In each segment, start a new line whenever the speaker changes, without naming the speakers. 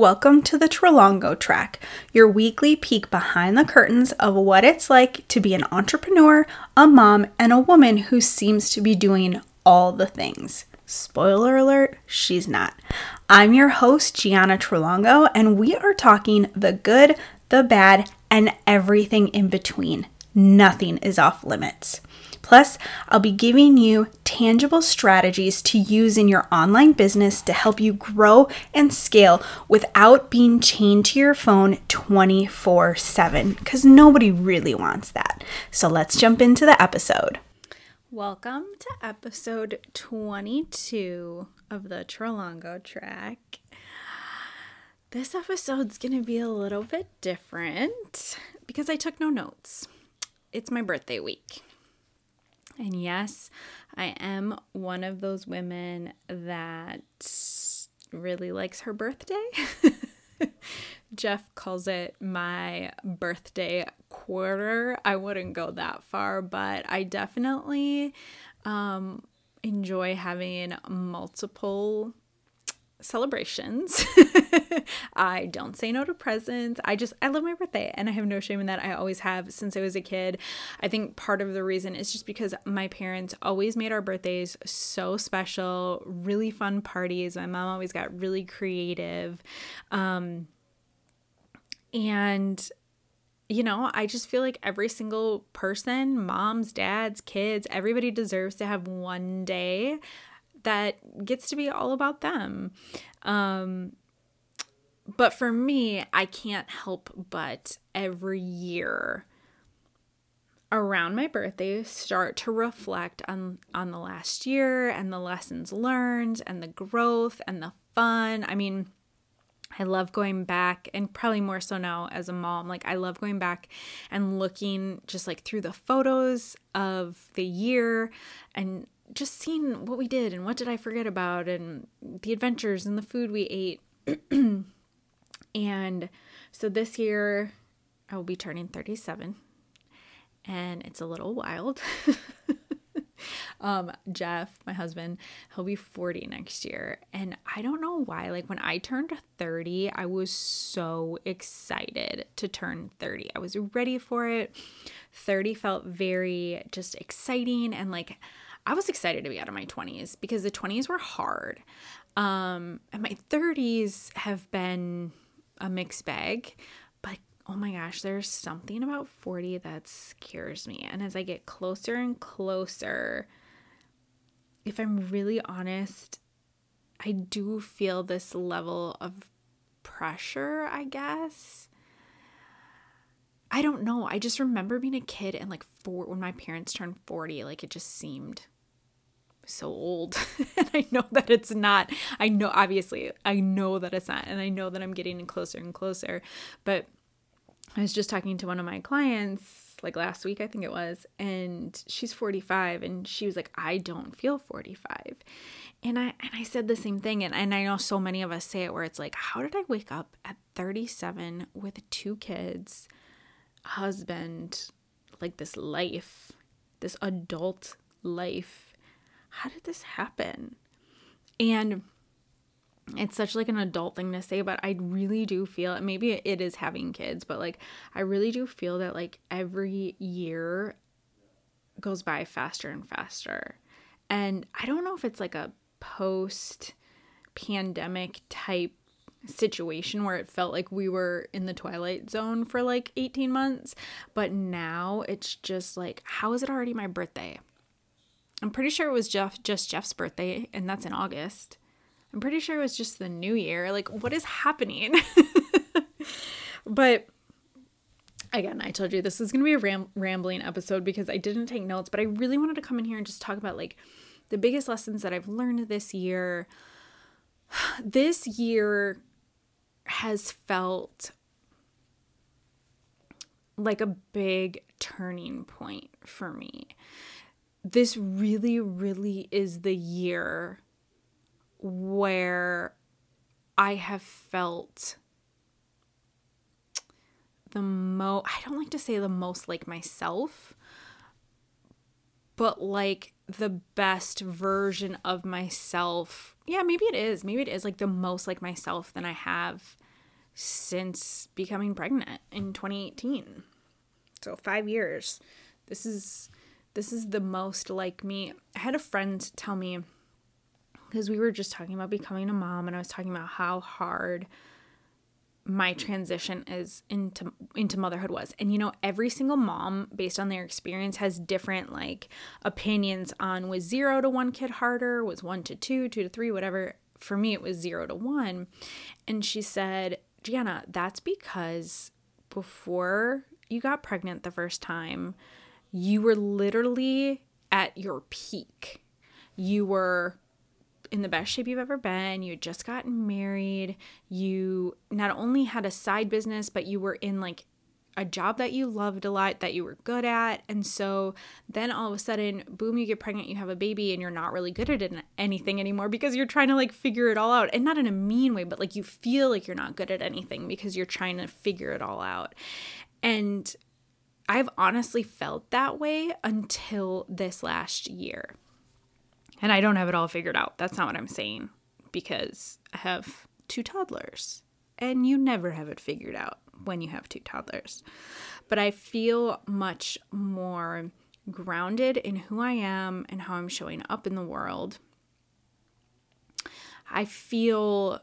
Welcome to the Tralongo Track, your weekly peek behind the curtains of what it's like to be an entrepreneur, a mom, and a woman who seems to be doing all the things. Spoiler alert, she's not. I'm your host, Giana Tralongo, and we are talking the good, the bad, and everything in between. Nothing is off limits. Plus, I'll be giving you tangible strategies to use in your online business to help you grow and scale without being chained to your phone 24 7, because nobody really wants that. So let's jump into the episode. Welcome to episode 22 of the Tralongo track. This episode's to be a little bit different because I took no notes. It's my birthday week. And yes, I am one of those women that really likes her birthday. Jeff calls it my birthday quarter. I wouldn't go that far, but I definitely um, enjoy having multiple celebrations. I don't say no to presents. I just I love my birthday and I have no shame in that. I always have since I was a kid. I think part of the reason is just because my parents always made our birthdays so special, really fun parties. My mom always got really creative. Um and you know, I just feel like every single person, moms, dads, kids, everybody deserves to have one day that gets to be all about them. Um, but for me, I can't help but every year around my birthday start to reflect on on the last year and the lessons learned and the growth and the fun. I mean, I love going back and probably more so now as a mom. Like I love going back and looking just like through the photos of the year and just seeing what we did and what did I forget about and the adventures and the food we ate. and so this year I will be turning 37 and it's a little wild. um Jeff, my husband, he'll be 40 next year and I don't know why like when I turned 30, I was so excited to turn 30. I was ready for it. 30 felt very just exciting and like I was excited to be out of my 20s because the 20s were hard. Um, and my 30s have been a mixed bag, oh my gosh, there's something about 40 that scares me. And as I get closer and closer, if I'm really honest, I do feel this level of pressure, I guess. I don't know. I just remember being a kid and like four when my parents turned 40, like it just seemed so old. and I know that it's not. I know obviously I know that it's not and I know that I'm getting closer and closer. But I was just talking to one of my clients like last week I think it was and she's 45 and she was like I don't feel 45. And I and I said the same thing and, and I know so many of us say it where it's like how did I wake up at 37 with two kids, husband, like this life, this adult life how did this happen? And it's such like an adult thing to say, but I really do feel maybe it is having kids, but like I really do feel that like every year goes by faster and faster. And I don't know if it's like a post pandemic type situation where it felt like we were in the twilight zone for like 18 months, but now it's just like how is it already my birthday? I'm pretty sure it was Jeff just Jeff's birthday and that's in August. I'm pretty sure it was just the new year. Like what is happening? but again, I told you this is going to be a ram- rambling episode because I didn't take notes, but I really wanted to come in here and just talk about like the biggest lessons that I've learned this year. This year has felt like a big turning point for me this really, really is the year where I have felt the most, I don't like to say the most like myself, but like the best version of myself. Yeah, maybe it is. Maybe it is like the most like myself than I have since becoming pregnant in 2018. So 5 years. This is this is the most like me. I had a friend tell me because we were just talking about becoming a mom and I was talking about how hard my transition is into into motherhood was. And you know, every single mom based on their experience has different like opinions on was 0 to 1 kid harder, was 1 to 2, 2 to 3, whatever. For me it was 0 to 1. And she said, "Giana, that's because before you got pregnant the first time, you were literally at your peak. You were in the best shape you've ever been. You had just gotten married. You not only had a side business, but you were in like a job that you loved a lot, that you were good at. And so then all of a sudden, boom, you get pregnant, you have a baby, and you're not really good at anything anymore because you're trying to like figure it all out. And not in a mean way, but like you feel like you're not good at anything because you're trying to figure it all out. And I've honestly felt that way until this last year. And I don't have it all figured out. That's not what I'm saying because I have two toddlers and you never have it figured out when you have two toddlers. But I feel much more grounded in who I am and how I'm showing up in the world. I feel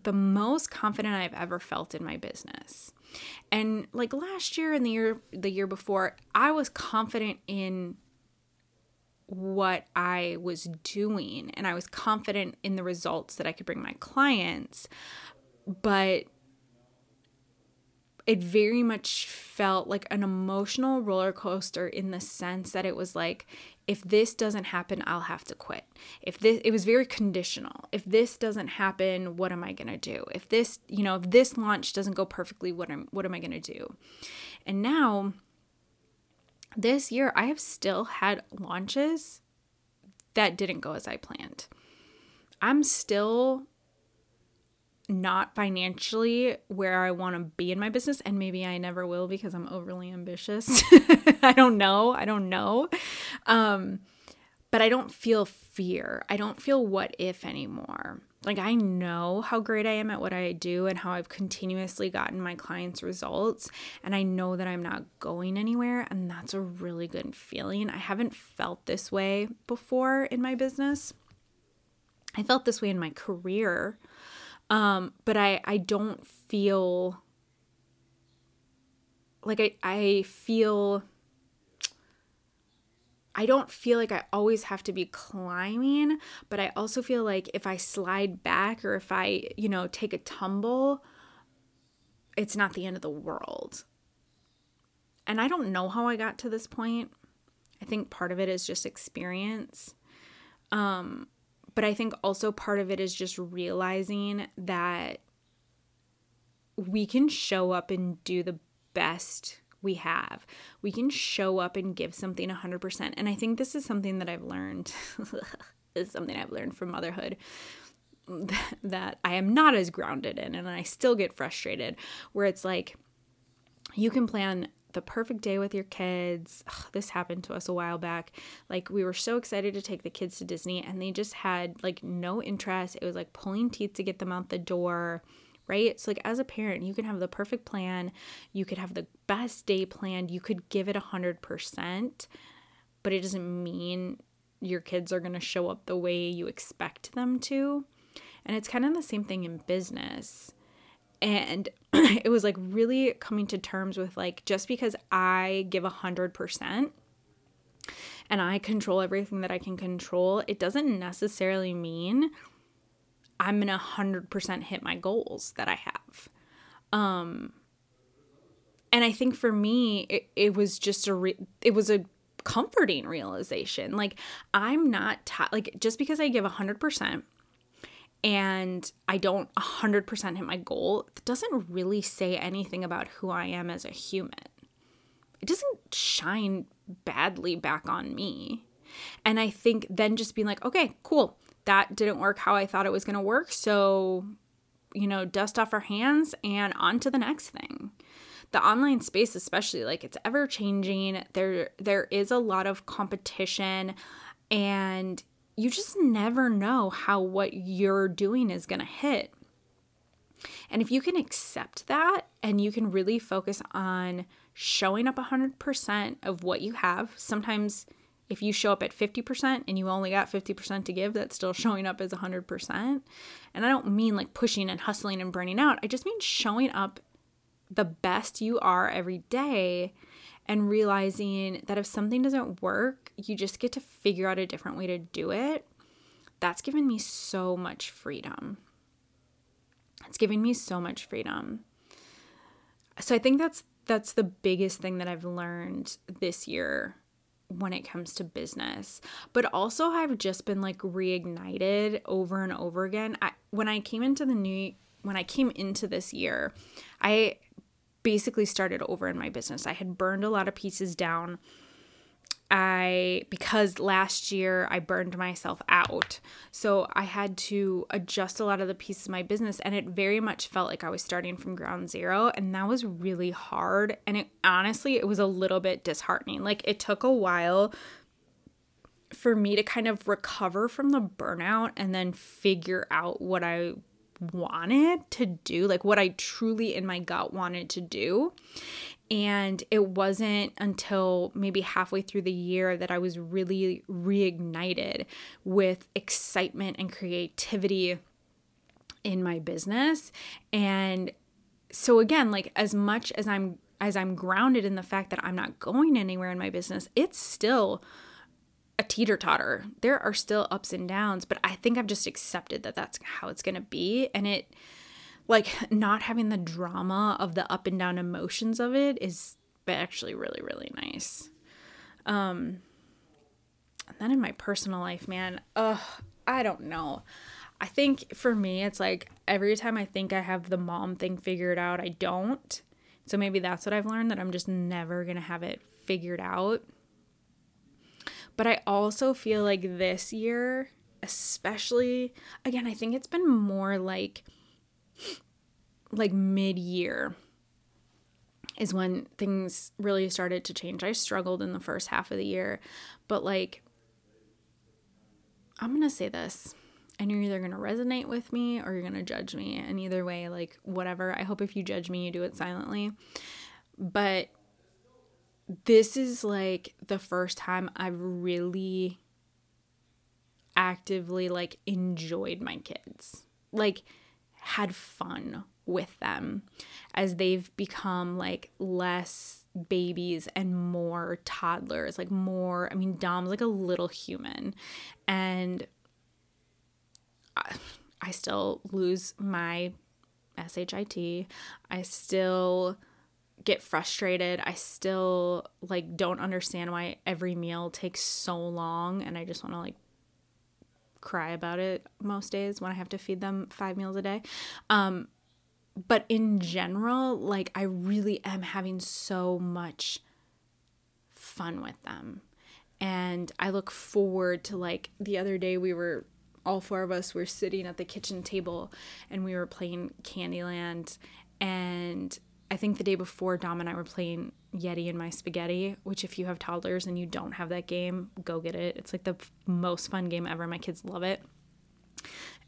the most confident I've ever felt in my business. And like last year and the year the year before, I was confident in what I was doing and I was confident in the results that I could bring my clients. But it very much felt like an emotional roller coaster in the sense that it was like if this doesn't happen i'll have to quit. If this it was very conditional. If this doesn't happen what am i going to do? If this you know if this launch doesn't go perfectly what am what am i going to do? And now this year i have still had launches that didn't go as i planned i'm still not financially where I want to be in my business and maybe I never will because I'm overly ambitious. I don't know. I don't know. Um but I don't feel fear. I don't feel what if anymore. Like I know how great I am at what I do and how I've continuously gotten my clients results and I know that I'm not going anywhere and that's a really good feeling. I haven't felt this way before in my business. I felt this way in my career um, but I I don't feel like I I feel I don't feel like I always have to be climbing, but I also feel like if I slide back or if I, you know, take a tumble, it's not the end of the world. And I don't know how I got to this point. I think part of it is just experience. Um, but I think also part of it is just realizing that we can show up and do the best we have. We can show up and give something 100%. And I think this is something that I've learned. is something I've learned from motherhood that I am not as grounded in and I still get frustrated where it's like you can plan the perfect day with your kids. Ugh, this happened to us a while back. Like we were so excited to take the kids to Disney and they just had like no interest. It was like pulling teeth to get them out the door. Right? So like as a parent, you can have the perfect plan. You could have the best day planned. You could give it a hundred percent, but it doesn't mean your kids are gonna show up the way you expect them to. And it's kind of the same thing in business and it was like really coming to terms with like just because i give a hundred percent and i control everything that i can control it doesn't necessarily mean i'm gonna hundred percent hit my goals that i have um and i think for me it, it was just a re- it was a comforting realization like i'm not t- like just because i give a hundred percent and I don't 100% hit my goal, it doesn't really say anything about who I am as a human. It doesn't shine badly back on me. And I think then just being like, okay, cool, that didn't work how I thought it was going to work. So, you know, dust off our hands and on to the next thing. The online space especially like it's ever changing. There there is a lot of competition and you just never know how what you're doing is going to hit. And if you can accept that and you can really focus on showing up 100% of what you have, sometimes if you show up at 50% and you only got 50% to give, that's still showing up as 100%. And I don't mean like pushing and hustling and burning out. I just mean showing up the best you are every day and realizing that if something doesn't work, you just get to figure out a different way to do it. That's given me so much freedom. It's given me so much freedom. So I think that's that's the biggest thing that I've learned this year when it comes to business. But also I've just been like reignited over and over again. I, when I came into the new when I came into this year, I basically started over in my business. I had burned a lot of pieces down. I because last year I burned myself out. So I had to adjust a lot of the pieces of my business and it very much felt like I was starting from ground zero and that was really hard and it honestly it was a little bit disheartening. Like it took a while for me to kind of recover from the burnout and then figure out what I wanted to do, like what I truly in my gut wanted to do. And it wasn't until maybe halfway through the year that I was really reignited with excitement and creativity in my business. And so again, like as much as I'm as I'm grounded in the fact that I'm not going anywhere in my business, it's still a teeter totter. There are still ups and downs, but I think I've just accepted that that's how it's going to be. And it, like, not having the drama of the up and down emotions of it is actually really, really nice. Um, and then in my personal life, man, ugh, I don't know. I think for me, it's like every time I think I have the mom thing figured out, I don't. So maybe that's what I've learned that I'm just never to have it figured out. But I also feel like this year, especially, again, I think it's been more like like mid-year is when things really started to change. I struggled in the first half of the year, but like I'm to say this and you're either to resonate with me or you're to judge me. And either way, like whatever. I hope if you judge me, you do it silently. But this is like the first time I've really actively like enjoyed my kids. Like had fun with them as they've become like less babies and more toddlers, like more I mean Dom's like a little human and I, I still lose my SHIT. I still get frustrated. I still like don't understand why every meal takes so long and I just want to like cry about it most days when I have to feed them 5 meals a day. Um but in general, like I really am having so much fun with them. And I look forward to like the other day we were all four of us were sitting at the kitchen table and we were playing Candyland and I think the day before, Dom and I were playing Yeti in My Spaghetti, which, if you have toddlers and you don't have that game, go get it. It's like the f- most fun game ever. My kids love it.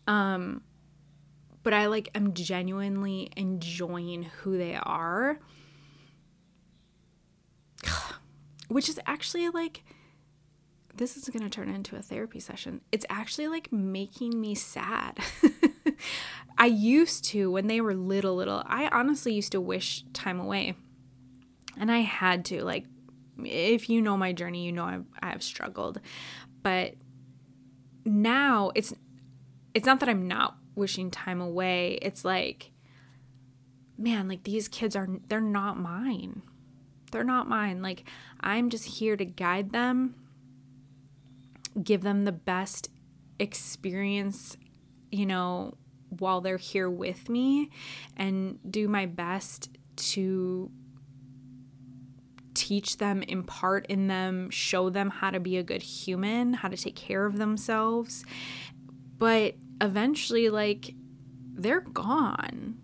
Um, but I like am genuinely enjoying who they are, which is actually like this is going to turn into a therapy session. It's actually like making me sad. I used to, when they were little, little, I honestly used to wish time away. And I had to. Like, if you know my journey, you know I've, I've struggled. But now it's it's not that I'm not wishing time away. It's like, man, like these kids are they're not mine. They're not mine. Like I'm just here to guide them, give them the best experience, you know, while they're here with me and do my best to teach them, impart in them, show them how to be a good human, how to take care of themselves. But eventually, like, they're gone.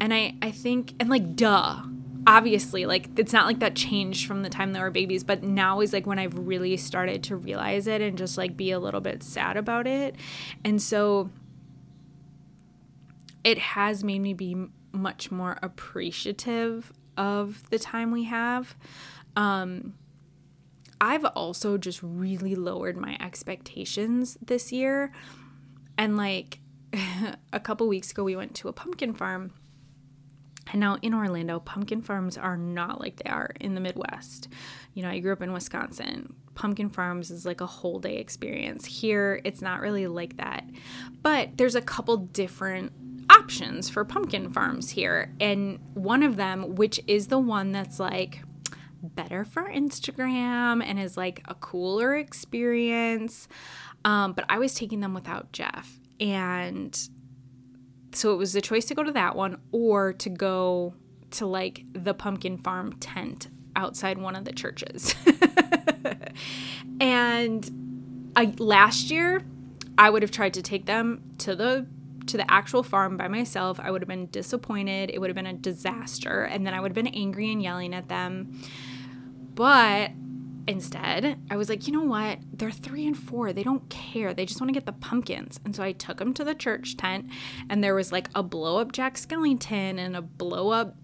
And I, I think, and like, duh, obviously, like, it's not like that changed from the time they were babies, but now is like when I've really started to realize it and just like be a little bit sad about it. And so, it has made me be much more appreciative of the time we have. Um, I've also just really lowered my expectations this year. And like a couple weeks ago, we went to a pumpkin farm. And now in Orlando, pumpkin farms are not like they are in the Midwest. You know, I grew up in Wisconsin. Pumpkin farms is like a whole day experience. Here, it's not really like that. But there's a couple different options for pumpkin farms here. And one of them, which is the one that's like better for Instagram and is like a cooler experience. Um, but I was taking them without Jeff. And so it was a choice to go to that one or to go to like the pumpkin farm tent outside one of the churches. and I, last year, I would have tried to take them to the to the actual farm by myself. I would have been disappointed. It would have been a disaster. And then I would have been angry and yelling at them. But instead, I was like, you know what? They're three and four. They don't care. They just want to get the pumpkins. And so I took them to the church tent, and there was like a blow up Jack Skellington and a blow up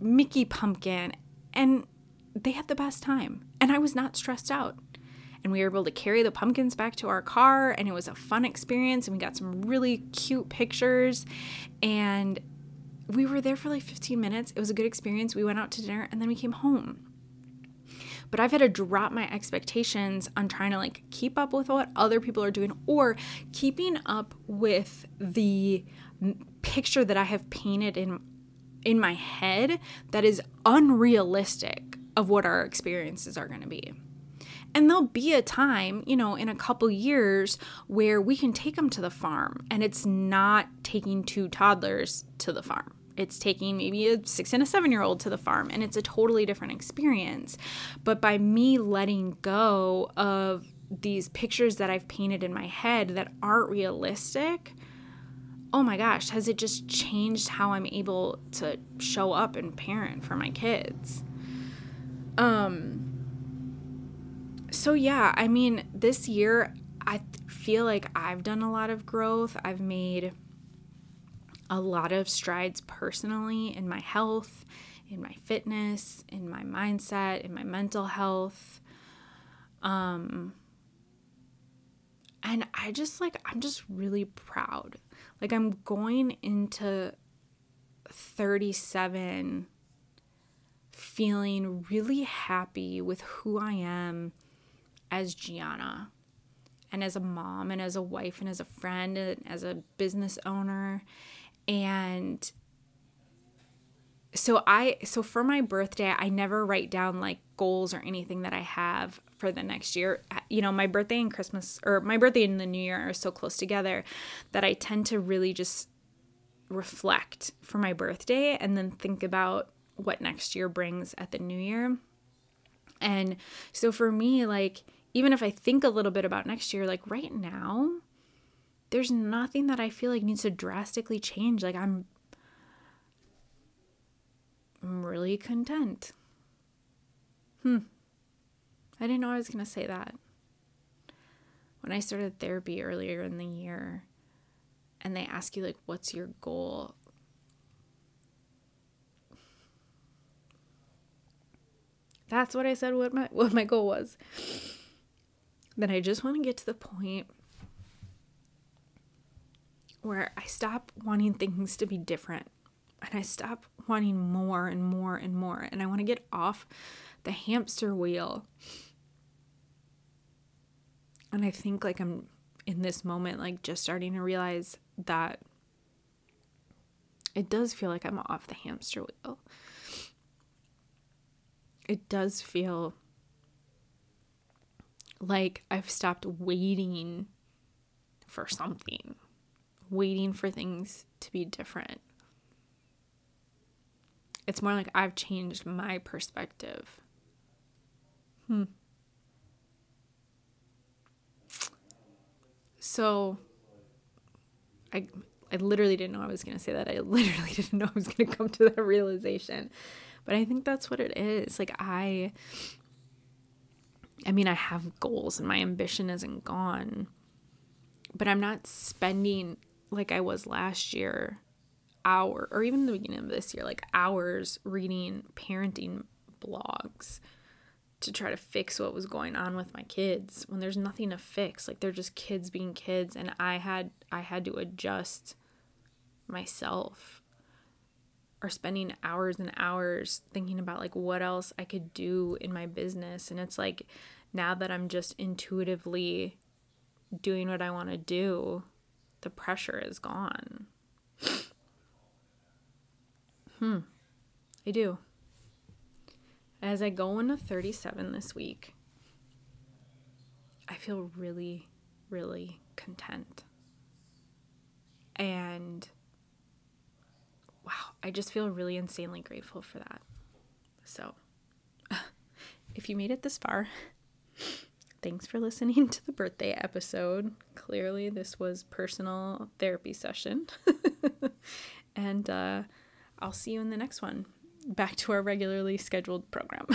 Mickey pumpkin. And they had the best time. And I was not stressed out. And we were able to carry the pumpkins back to our car, and it was a fun experience. And we got some really cute pictures. And we were there for like 15 minutes. It was a good experience. We went out to dinner, and then we came home but I've had to drop my expectations on trying to like keep up with what other people are doing or keeping up with the picture that I have painted in in my head that is unrealistic of what our experiences are going to be. And there'll be a time, you know, in a couple years where we can take them to the farm and it's not taking two toddlers to the farm. It's taking maybe a six and a seven year old to the farm and it's a totally different experience. But by me letting go of these pictures that i've painted in my head that aren't realistic oh my gosh has it just changed how i'm able to show up and parent for my kids? Um so yeah i mean this year i feel like i've done a lot of growth i've made a lot of strides personally in my health, in my fitness, in my mindset, in my mental health. Um and I just like I'm just really proud. Like I'm going into 37 feeling really happy with who I am as Giana and as a mom and as a wife and as a friend and as a business owner and so I so for my birthday, I never write down like goals or anything that I have for the next year. You know, my birthday and Christmas or my birthday and the new year are so close together that I tend to really just reflect for my birthday and then think about what next year brings at the new year. And so for me, like even if I think a little bit about next year, like right now, there's nothing that I feel like needs to drastically change. Like I'm I'm really content. Hmm. I didn't know I was going to say that. When I started therapy earlier in the year and they ask you like what's your goal? That's what I said what my what my goal was. Then I just want to get to the point where I stop wanting things to be different and I stop wanting more and more and more. And I want to get off the hamster wheel. And I think like I'm in this moment, like just starting to realize that it does feel like I'm off the hamster wheel. It does feel like I've stopped waiting for something waiting for things to be different. It's more like I've changed my perspective. Hmm. So I I literally didn't know I was going to say that. I literally didn't know I was going to come to that realization. But I think that's what it is. Like I I mean, I have goals and my ambition isn't gone. But I'm not spending like I was last year, hour or even the beginning of this year, like hours reading parenting blogs to try to fix what was going on with my kids when there's nothing to fix like they're just kids being kids and i had i had to adjust myself or spending hours and hours thinking about like what else i could do in my business. And it's like now that i'm just intuitively doing what i want to do the pressure is gone. Hmm. I do. As I go into 37 this week, I feel really, really content. And wow, I just feel really insanely grateful for that. So, if you made it this far, thanks for listening to the birthday episode. Clearly, this was personal therapy session. and uh, I'll see you in the next one back to our regularly scheduled program.